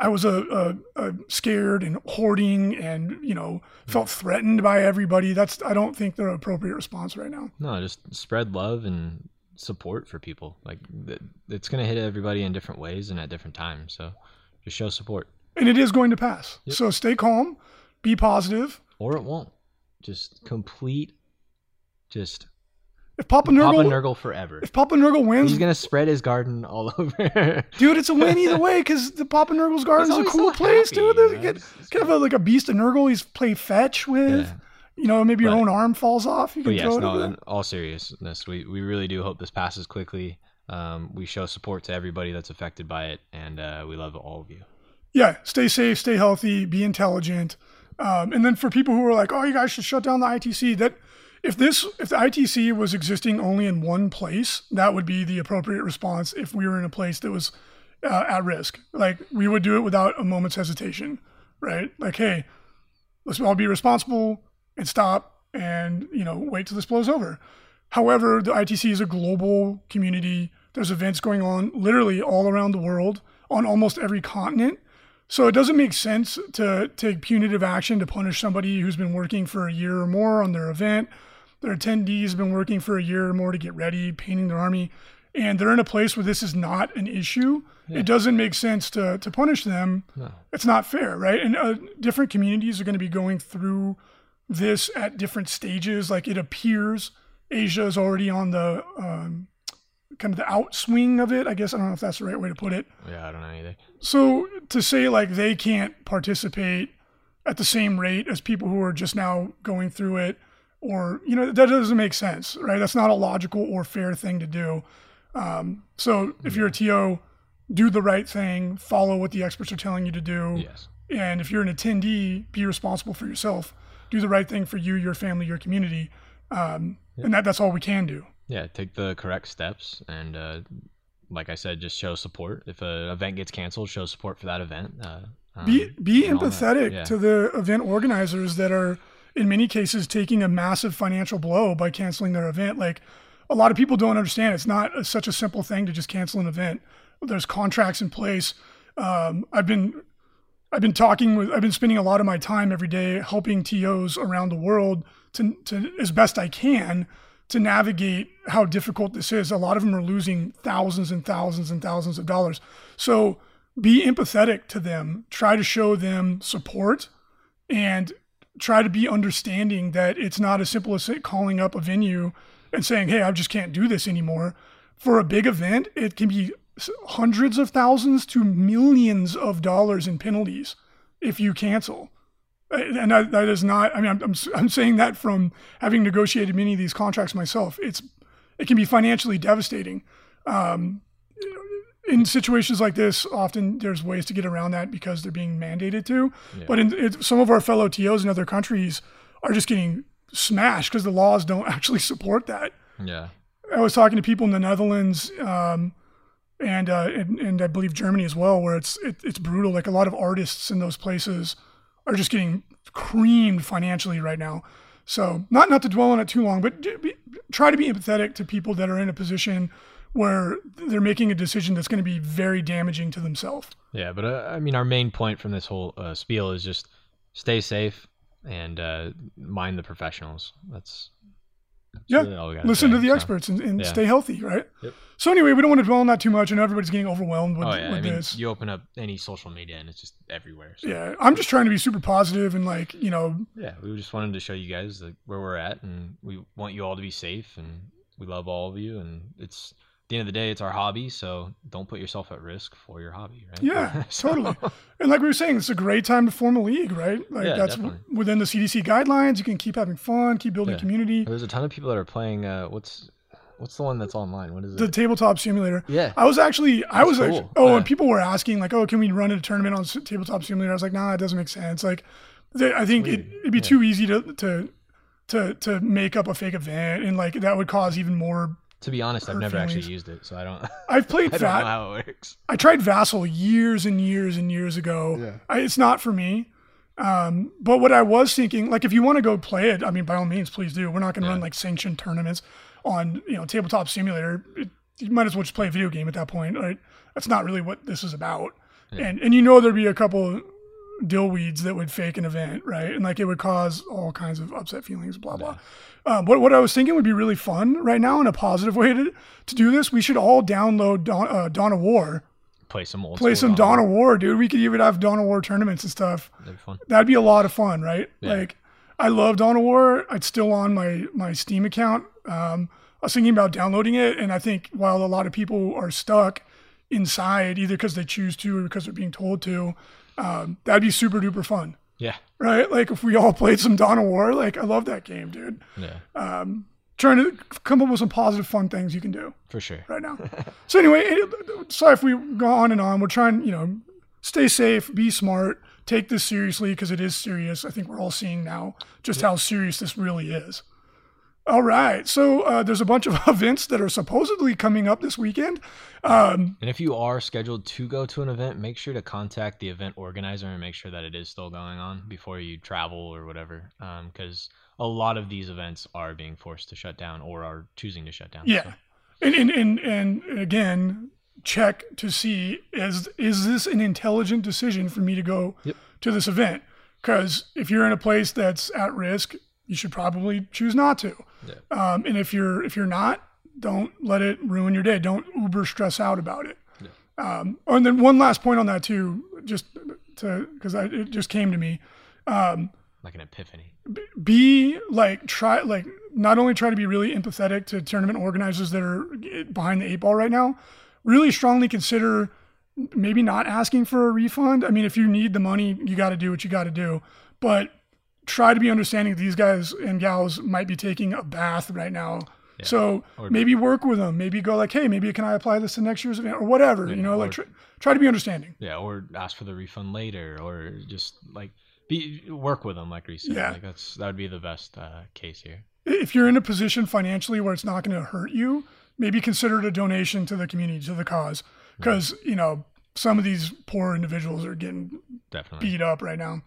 I was a, a, a scared and hoarding and you know felt threatened by everybody. That's I don't think the appropriate response right now. No, just spread love and support for people. Like it's gonna hit everybody in different ways and at different times. So just show support, And it is going to pass. Yep. So stay calm, be positive. or it won't. Just complete, just If Papa Papa Nurgle, Nurgle forever. if Papa Nurgle wins, He's gonna spread his garden all [LAUGHS] over. dude, it's a win either way because the Papa Nurgle's garden is a cool so place, happy, dude. you know, get, it's- it's kind of a, like a beast of Nurgle. He's play fetch with. Yeah. You know, maybe your But- own arm falls off. You But can yes, throw it. no. In all seriousness, we we really do hope this passes quickly. Um, we show support to everybody that's affected by it, and uh, we love all of you. yeah, stay safe, stay healthy, be intelligent. Um, and then for people who are like, oh, you guys should shut down the ITC, that if this if the ITC was existing only in one place, that would be the appropriate response. If we were in a place that was uh, at risk, like we would do it without a moment's hesitation, right? Like, hey, let's all be responsible and stop, and you know, wait till this blows over. However, the ITC is a global community. There's events going on literally all around the world on almost every continent. So it doesn't make sense to take punitive action to punish somebody who's been working for a year or more on their event. Their attendees have been working for a year or more to get ready, painting their army, and they're in a place where this is not an issue. It doesn't make sense to, to punish them. No. It's not fair, right? And uh, different communities are going to be going through this at different stages. Like it appears Asia is already on the um, kind of the outswing of it. I guess I don't know if that's the right way to put it. Yeah, I don't know either. So to say like they can't participate at the same rate as people who are just now going through it, or you know that doesn't make sense, right? That's not a logical or fair thing to do. Um, so if you're a TO, do the right thing, follow what the experts are telling you to do, Yes. and if you're an attendee, be responsible for yourself. Do the right thing for you, your family, your community, um, and that that's all we can do. Yeah, take the correct steps, and uh, like I said, just show support. If an event gets canceled, show support for that event. Uh, be um, be and empathetic Yeah. to the event organizers that are in many cases taking a massive financial blow by canceling their event like a lot of people don't understand it's not a, such a simple thing to just cancel an event there's contracts in place um, i've been i've been talking with i've been spending a lot of my time every day helping tos around the world to, to as best i can to navigate how difficult this is. A lot of them are losing thousands and thousands and thousands of dollars. So be empathetic to them. Try to show them support and try to be understanding that it's not as simple as calling up a venue and saying hey i just can't do this anymore. For a big event it can be hundreds of thousands to millions of dollars in penalties if you cancel and that, that is not i mean I'm, I'm, I'm saying that from having negotiated many of these contracts myself it's it can be financially devastating um, in situations like this, often there's ways to get around that because they're being mandated to. But in it, some of our fellow TOs in other countries are just getting smashed because the laws don't [LAUGHS] actually support that. Yeah. I was talking to people in the Netherlands um, and, uh, and and I believe Germany as well, where it's it, it's brutal. Like a lot of artists in those places are just getting creamed financially right now. So not not to dwell on it too long, but be, try to be empathetic to people that are in a position where they're making a decision that's going to be very damaging to themselves. Yeah, but uh, I mean, our main point from this whole uh, spiel is just stay safe and uh, mind the professionals. That's Yeah, really all we gotta Listen to the so. experts and, and yeah. stay healthy, right? Yep. So anyway, we don't want to dwell on that too much. I know everybody's getting overwhelmed with, Oh yeah, with I mean, this. you open up any social media and it's just everywhere. So. yeah, I'm just trying to be super positive and like you know Yeah, we just wanted to show you guys like, where we're at, and we want you all to be safe, and we love all of you, and it's the end of the day, it's our hobby, so don't put yourself at risk for your hobby, right? Yeah, So- [LAUGHS] totally. And like we were saying, it's a great time to form a league, right? Like Yeah, that's w- within the CDC guidelines. You can keep having fun, keep building Yeah. community. There's a ton of people that are playing. Uh, what's what's the one that's online? What is it? The tabletop simulator. yeah, I was actually, I was actually, cool. oh, Yeah. and people were asking like, oh, can we run a tournament on tabletop simulator? I was like, nah, it doesn't make sense. Like, they, I think it, it'd be too easy to to to to make up a fake event, and like that would cause even more. To be honest, I've hurt never actually used it, so I don't. [LAUGHS] I've played I don't know how it works. I tried Vassal years and years and years ago. Yeah. I, it's not for me. Um, but what I was thinking, like, if you want to go play it, I mean, by all means, please do. We're not going to Yeah. run like sanctioned tournaments on you know tabletop simulator. It, you might as well just play a video game at that point. Right? That's not really what this is about. Yeah. And and you know there'd be a couple dillweeds that would fake an event, right? And like it would cause all kinds of upset feelings, blah blah. Um, what what I was thinking would be really fun right now in a positive way to to do this. We should all download Dawn, uh, Dawn of War Play some old. play some Dawn Dawn. of War, dude. We could even have Dawn of War tournaments and stuff. That'd be fun. That'd be a lot of fun, right? Yeah. Like, I love Dawn of War. It's still on my my Steam account. Um, I was thinking about downloading it, and I think while a lot of people are stuck inside, either because they choose to or because they're being told to, um, that'd be super duper fun, Yeah, right? Like if we all played some Dawn of War, like I love that game, dude. yeah, Trying to come up with some positive, fun things you can do for sure. right now. so anyway, it- sorry if we go on and on. We're trying, you know, stay safe, be smart, take this seriously because it is serious. I think we're all seeing now just how serious this really is. All right, so uh, there's a bunch of [LAUGHS] events that are supposedly coming up this weekend. Um, And if you are scheduled to go to an event, make sure to contact the event organizer and make sure that it is still going on before you travel or whatever. Because a lot of these events are being forced to shut down or are choosing to shut down. yeah, So, and, and and and again, check to see is is this an intelligent decision for me to go Yep. to this event? Because if you're in a place that's at risk, you should probably choose not to. Yeah. Um, and if you're if you're not, don't let it ruin your day. Don't uber stress out about it. Um, and then one last point on that too, just to because it just came to me. like an epiphany. Be like try like not only try to be really empathetic to tournament organizers that are behind the eight ball right now. Really strongly consider maybe not asking for a refund. I mean, if you need the money, you got to do what you got to do. But try to be understanding. These guys and gals might be taking a bath right now. So Or- maybe work with them. Maybe go like, hey, maybe can I apply this to next year's event or whatever. you know, like try, try to be understanding. Yeah, or ask for the refund later, or just like be work with them, like Reese said. Yeah. Like that's that would be the best uh, case here. if you're in a position financially where it's not going to hurt you, maybe consider it a donation to the community, to the cause. Because, you know, some of these poor individuals are getting Definitely. beat up right now.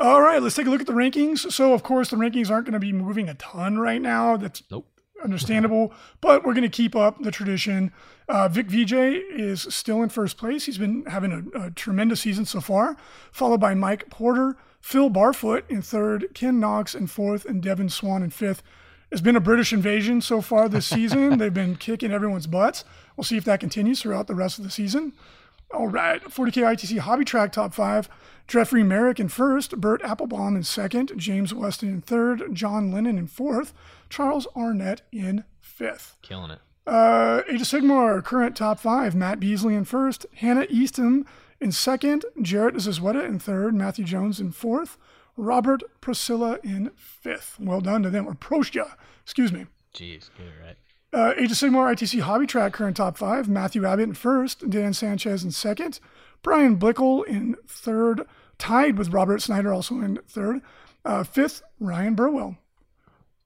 All right, let's take a look at the rankings. So, of course, the rankings aren't going to be moving a ton right now. That's Nope. [LAUGHS] understandable, but we're going to keep up the tradition. Uh, Vic VJ is still in first place. He's been having a, a tremendous season so far, followed by Mike Porter, Phil Barfoot in third, Ken Knox in fourth, and Devin Swan in fifth. It's been a British invasion so far this [LAUGHS] season. They've been kicking everyone's butts. We'll see if that continues throughout the rest of the season. All right, 40K ITC Hobby Track top five. Jeffrey Merrick in first, Bert Applebaum in second, James Weston in third, John Lennon in fourth, Charles Arnett in fifth. Killing it. Uh, Age of Sigmar, current top five. Matt Beasley in first, Hannah Easton in second, Jarrett Zizweta in third, Matthew Jones in fourth, Robert Priscilla in fifth. Well done to them, or Prostia, excuse me. Jeez, get it right. Uh, of Sigmar ITC Hobby Track current top five. Matthew Abbott in first, Dan Sanchez in second, Brian Blickel in third, tied with Robert Snyder also in third. Uh, fifth, Ryan Burwell.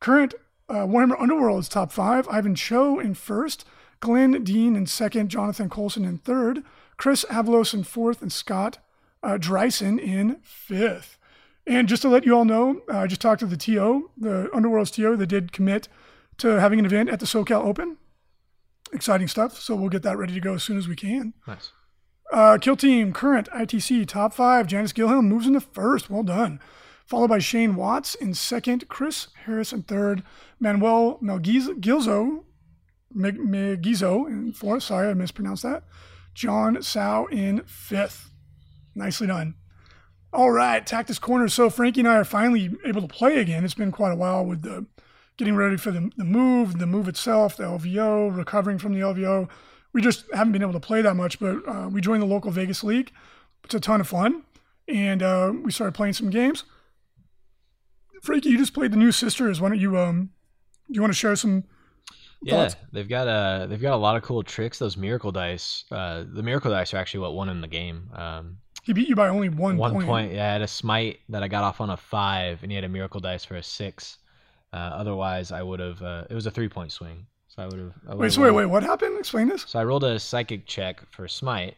Current uh, Warhammer Underworld's top five. Ivan Cho in first, Glenn Dean in second, Jonathan Colson in third, Chris Avalos in fourth, and Scott uh, Dreisen in fifth. And just to let you all know, uh, I just talked to the TO, the Underworld's TO, that did commit to having an event at the SoCal Open. Exciting stuff. So we'll get that ready to go as soon as we can. Nice. Uh, Kill Team, current ITC, top five. Janice Gilham moves into first. Well done. Followed by Shane Watts in second. Chris Harris in third. Manuel Melgilzo, Meg- Megizo in fourth. Sorry, I mispronounced that. John Sow in fifth. Nicely done. All right, Tactus Corner. So Frankie and I are finally able to play again. It's been quite a while with the getting ready for the, the move, the move itself, the LVO, recovering from the LVO. We just haven't been able to play that much, but uh, we joined the local Vegas League. It's a ton of fun. And uh, we started playing some games. Frankie, you just played the new Sisters. Why don't you um, you want to share some Yeah, thoughts? they've got a they've got a lot of cool tricks. Those miracle dice, uh, the miracle dice are actually what won in the game. Um, He beat you by only one, one point. point. Yeah, I had a smite that I got off on a five, and he had a miracle dice for a six. Uh, otherwise, I would have. Uh, it was a three point swing, so I would have. Wait, so wait, wait, what happened? Explain this. So I rolled a psychic check for smite,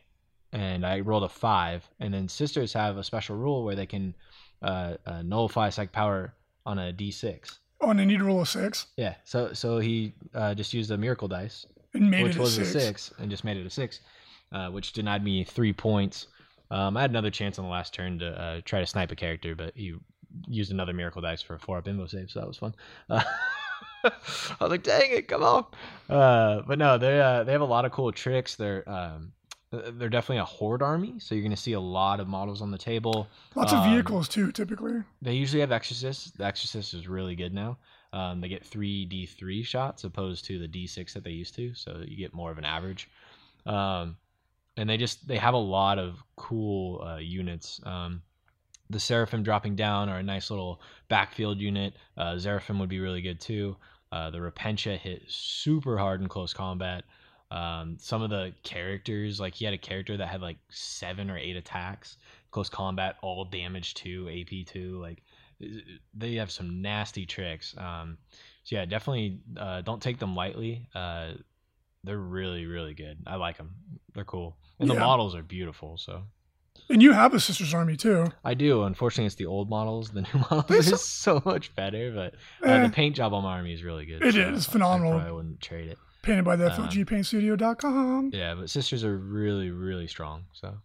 and I rolled a five. And then sisters have a special rule where they can uh, uh, nullify psychic power on a d6. Oh, and I need to roll a six Yeah. So so he uh, just used a miracle dice, and made which it a was six. a six, and just made it a six, uh, which denied me three points. Um, I had another chance on the last turn to uh, try to snipe a character, but he used another miracle dice for a four up invo save, so that was fun. Uh, [LAUGHS] I was like, "Dang it, come on!" Uh, but no, they uh, they have a lot of cool tricks. They're um, they're definitely a horde army, so you're going to see a lot of models on the table. Lots of Um, vehicles too, typically. They usually have exorcists. The Exorcist is really good now. Um, they get three D3 shots opposed to the D6 that they used to, so you get more of an average. Um, and they just they have a lot of cool uh, units. Um, the Seraphim dropping down are a nice little backfield unit. Uh, Zephyrim would be really good too. Uh, the Repentia hit super hard in close combat. Um, some of the characters, like he had a character that had like seven or eight attacks, close combat, all damage two, AP two. Like they have some nasty tricks. Um, so yeah, definitely uh, don't take them lightly. Uh, they're really really good. I like them. They're cool, and the models are beautiful. So And you have a Sisters Army too. I do. Unfortunately, it's the old models. The new [LAUGHS] models It's- are so much better, but uh, Eh. the paint job on my army is really good. It so is phenomenal. I wouldn't trade it. Painted by the Um, FLGPaintstudio.com. Yeah, but sisters are really really strong. So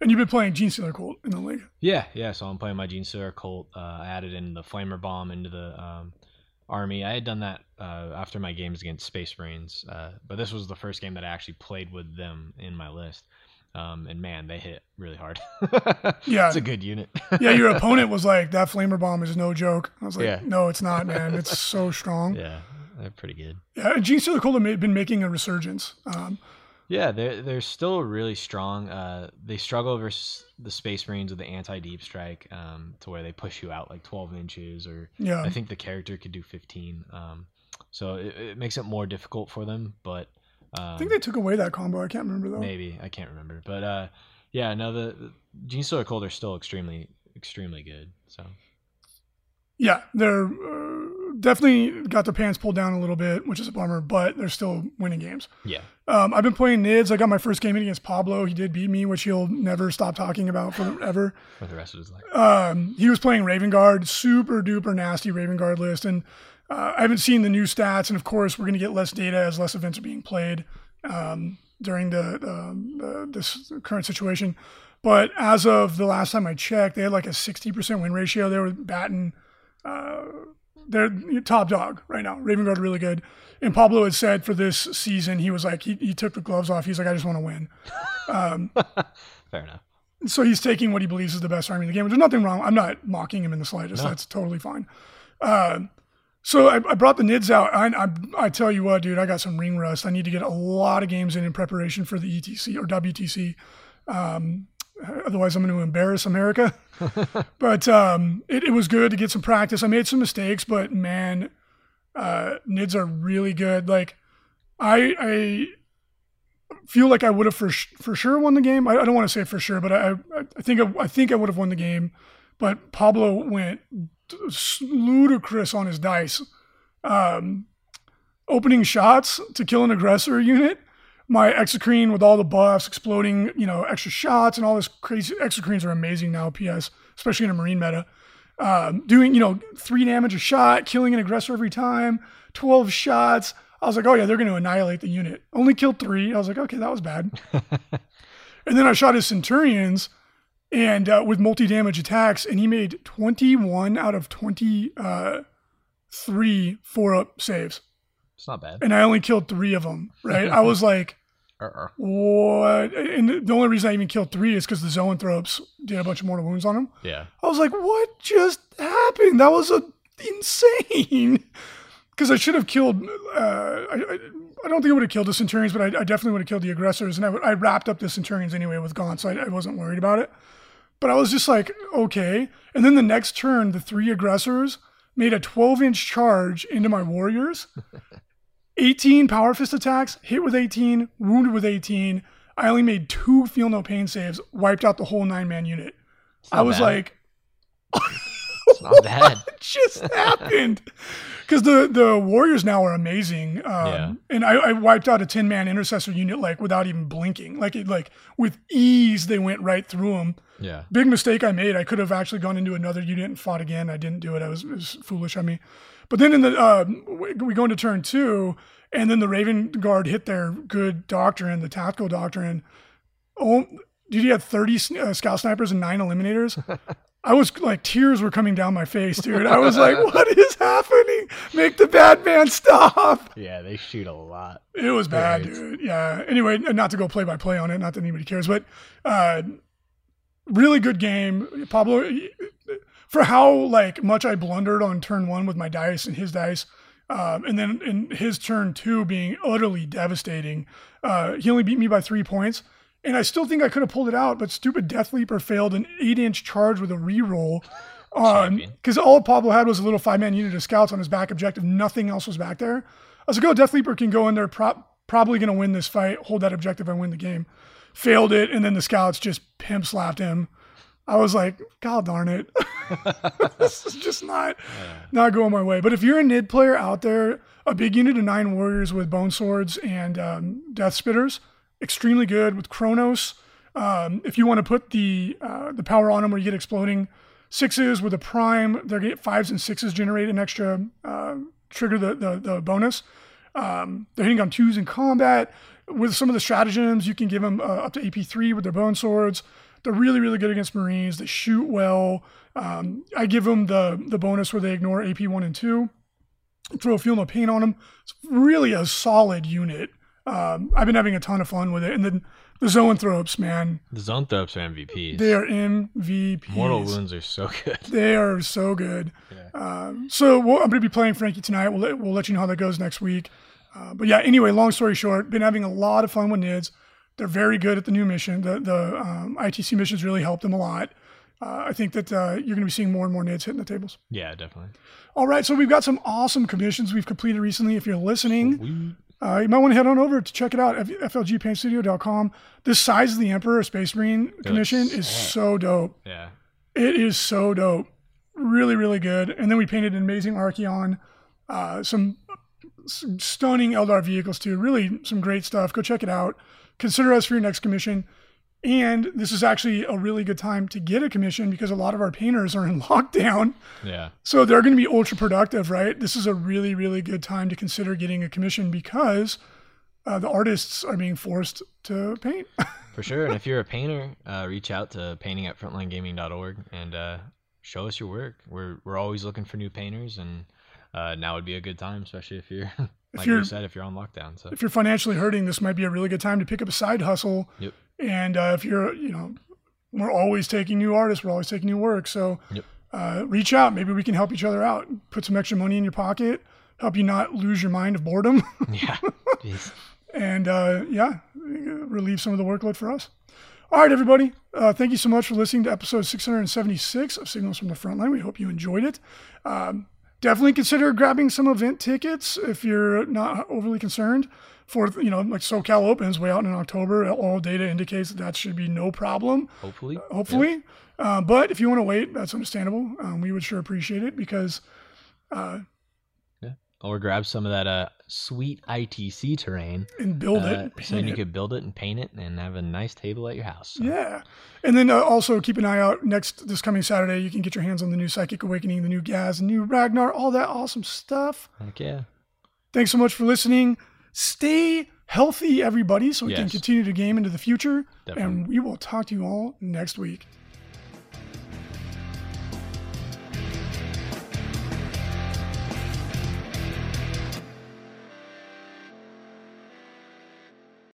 And you've been playing Genestealer Cult in the league. yeah, yeah. So I'm playing my Genestealer cult. Uh, I added in the Flamer Bomb into the um, army. I had done that uh, after my games against Space Marines, uh, but this was the first game that I actually played with them in my list. Um, and man, they hit really hard. [LAUGHS] Yeah. it's a good unit. Yeah, your [LAUGHS] opponent was like, that flamer bomb is no joke. I was like, Yeah. no, it's not, man. It's so [LAUGHS] strong. Yeah, they're pretty good. Yeah, Gene Cult have been making a resurgence. Um, Yeah, they're they're still really strong. Uh, they struggle versus the Space Marines with the anti deep strike, um, to where they push you out like 12 inches, or yeah. I think the character could do 15. Um, so it, it makes it more difficult for them. But um, I think they took away that combo. I can't remember though. maybe I can't remember. But uh, yeah, no, the, the Genestealer Cult are still extremely extremely good. So Yeah, they're uh, definitely got their pants pulled down a little bit, which is a bummer, but they're still winning games. yeah, Um, I've been playing Nids. I got my first game in against Pablo. He did beat me, which he'll never stop talking about forever. [LAUGHS] for the rest of his life. um, he was playing Raven Guard, super duper nasty Raven Guard list, and uh, I haven't seen the new stats. And of course, we're going to get less data as less events are being played um, during the, the, the this current situation. But as of the last time I checked, they had like a sixty percent win ratio. They were batting. Uh, they're top dog right now. Raven Guard really good. And Pablo had said for this season, he was like, he, he took the gloves off. He's like, I just want to win. [LAUGHS] Fair enough. So he's taking what he believes is the best army in the game. There's nothing wrong. I'm not mocking him in the slightest. No. That's totally fine. Uh, so I, I brought the nids out. I, I, I tell you what, dude, I got some ring rust. I need to get a lot of games in in preparation for the ETC or WTC. Um, otherwise, I'm going to embarrass America. [LAUGHS] but um, it, it was good to get some practice. I made some mistakes, but man, uh, nids are really good. Like I, I feel like I would have for sh- for sure won the game. I, I don't want to say for sure, but I I, think I, I think I would have won the game. But Pablo went ludicrous on his dice, um, opening shots to kill an aggressor unit. My exocrine with all the buffs, exploding, you know, extra shots and all this crazy. Exocrines are amazing now, PS, especially in a marine meta. Um, doing, you know, three damage a shot, killing an aggressor every time, 12 shots. I was like, oh yeah, they're going to annihilate the unit. Only killed three. I was like, okay, that was bad. [LAUGHS] and then I shot his Centurions and uh, with multi damage attacks, and he made 21 out of 23 four up saves. It's not bad. And I only killed three of them, right? I was [LAUGHS] like, Uh-uh. what? And the only reason I even killed three is because the Zoanthropes did a bunch of mortal wounds on him. Yeah. I was like, what just happened? That was a insane. [LAUGHS] Because I should have killed. Uh, I, I, I don't think I would have killed the Centurions, but I, I definitely would have killed the aggressors. And I, would- I wrapped up the Centurions anyway with Gaunt, so I, I wasn't worried about it. But I was just like, okay. And then the next turn, the three aggressors made a 12 inch charge into my warriors. [LAUGHS] 18 power fist attacks, hit with 18, wounded with 18. I only made two feel no pain saves, wiped out the whole nine man unit. I was bad. like, [LAUGHS] It's not bad. [LAUGHS] what just happened? Because the the warriors now are amazing, um, Yeah. and I, I wiped out a ten man intercessor unit like without even blinking, like it like with ease they went right through them. Yeah. Big mistake I made. I could have actually gone into another unit and fought again. I didn't do it. I was, it was foolish on me. But then in the uh, we we go into turn two, and then the Raven Guard hit their good doctrine, the tactical doctrine. Oh, dude, you had thirty uh, scout snipers and nine eliminators. [LAUGHS] I was like, tears were coming down my face, dude. I was like, what is happening? Make the bad man stop. Yeah, they shoot a lot. It was bad, dude. Yeah. Anyway, not to go play by play on it, not that anybody cares, but uh, really good game. Pablo, for how like much I blundered on turn one with my dice and his dice, um, and then in his turn two being utterly devastating, uh, he only beat me by three points. And I still think I could have pulled it out, but stupid Deathleaper failed an eight inch charge with a reroll. Because all Pablo had was a little five man unit of scouts on his back objective. Nothing else was back there. I was like, oh, Deathleaper can go in there, pro- probably going to win this fight, hold that objective, and win the game. Failed it, and then the scouts just pimp slapped him. I was like, God darn it. [LAUGHS] this is just not not going my way. But if you're a NID player out there, a big unit of nine warriors with bone swords and um, death spitters, extremely good with Kronos. Um, if you want to put the uh, the power on them where you get exploding sixes with a prime, they're get fives and sixes generate an extra uh, trigger the, the the bonus. Um, they're hitting on twos in combat. With some of the stratagems, you can give them uh, up to AP3 with their bone swords. They're really, really good against Marines. They shoot well. Um, I give them the the bonus where they ignore AP one and two. Throw a feel no pain on them. It's really a solid unit. Um, I've been having a ton of fun with it. And then the zoanthropes, man, The Zoanthropes are MVPs. they are MVPs. Mortal wounds are so good. They are so good. Um, so we'll, I'm going to be playing Frankie tonight. We'll let, we'll let you know how that goes next week. Uh, but yeah, anyway, long story short, been having a lot of fun with NIDS. They're very good at the new mission. The the um, ITC missions really helped them a lot. Uh, I think that uh, you're going to be seeing more and more NIDS hitting the tables. Yeah, definitely. All right, so we've got some awesome commissions we've completed recently. If you're listening, uh, you might want to head on over to check it out at flgpaintstudio.com. This Scythes of the Emperor Space Marine commission is so dope. Yeah. It is so dope. Really, really good. And then we painted an amazing Archaon, uh, some, some stunning Eldar vehicles too. Really some great stuff. Go check it out. Consider us for your next commission. And this is actually a really good time to get a commission because a lot of our painters are in [LAUGHS] lockdown. Yeah. So they're going to be ultra productive, right? This is a really, really good time to consider getting a commission because uh, the artists are being forced to paint. [LAUGHS] For sure. And if you're a painter, uh, reach out to painting at frontlinegaming.org and uh, show us your work. We're, we're always looking for new painters, and uh, now would be a good time, especially if you're, [LAUGHS] like you're- you said, if you're on lockdown. So, if you're financially hurting, this might be a really good time to pick up a side hustle. Yep. And uh, if you're, you know, we're always taking new artists, we're always taking new work. So Yep. uh, reach out. Maybe we can help each other out. Put some extra money in your pocket, help you not lose your mind of boredom, [LAUGHS] [LAUGHS] yeah. And uh, yeah, relieve some of the workload for us. All right, everybody. Uh, thank you so much for listening to episode 676 of Signals from the Frontline. We hope you enjoyed it. Um, definitely consider grabbing some event tickets if you're not overly concerned. For you know, like SoCal Opens way out in October, all data indicates that that should be no problem. Hopefully. Hopefully, uh, but if you want to wait, that's understandable. Um, we would sure appreciate it because Uh, yeah. Or grab some of that uh, sweet ITC terrain. and build uh, it, so then you it. could build it and paint it and have a nice table at your house. So, Yeah. And then uh, also keep an eye out next this coming Saturday. You can get your hands on the new Psychic Awakening, the new Ghaz, the new Ragnar, all that awesome stuff. Heck yeah. Thanks so much for listening. Stay healthy, everybody, so we can continue to game into the future. Definitely. And we will talk to you all next week.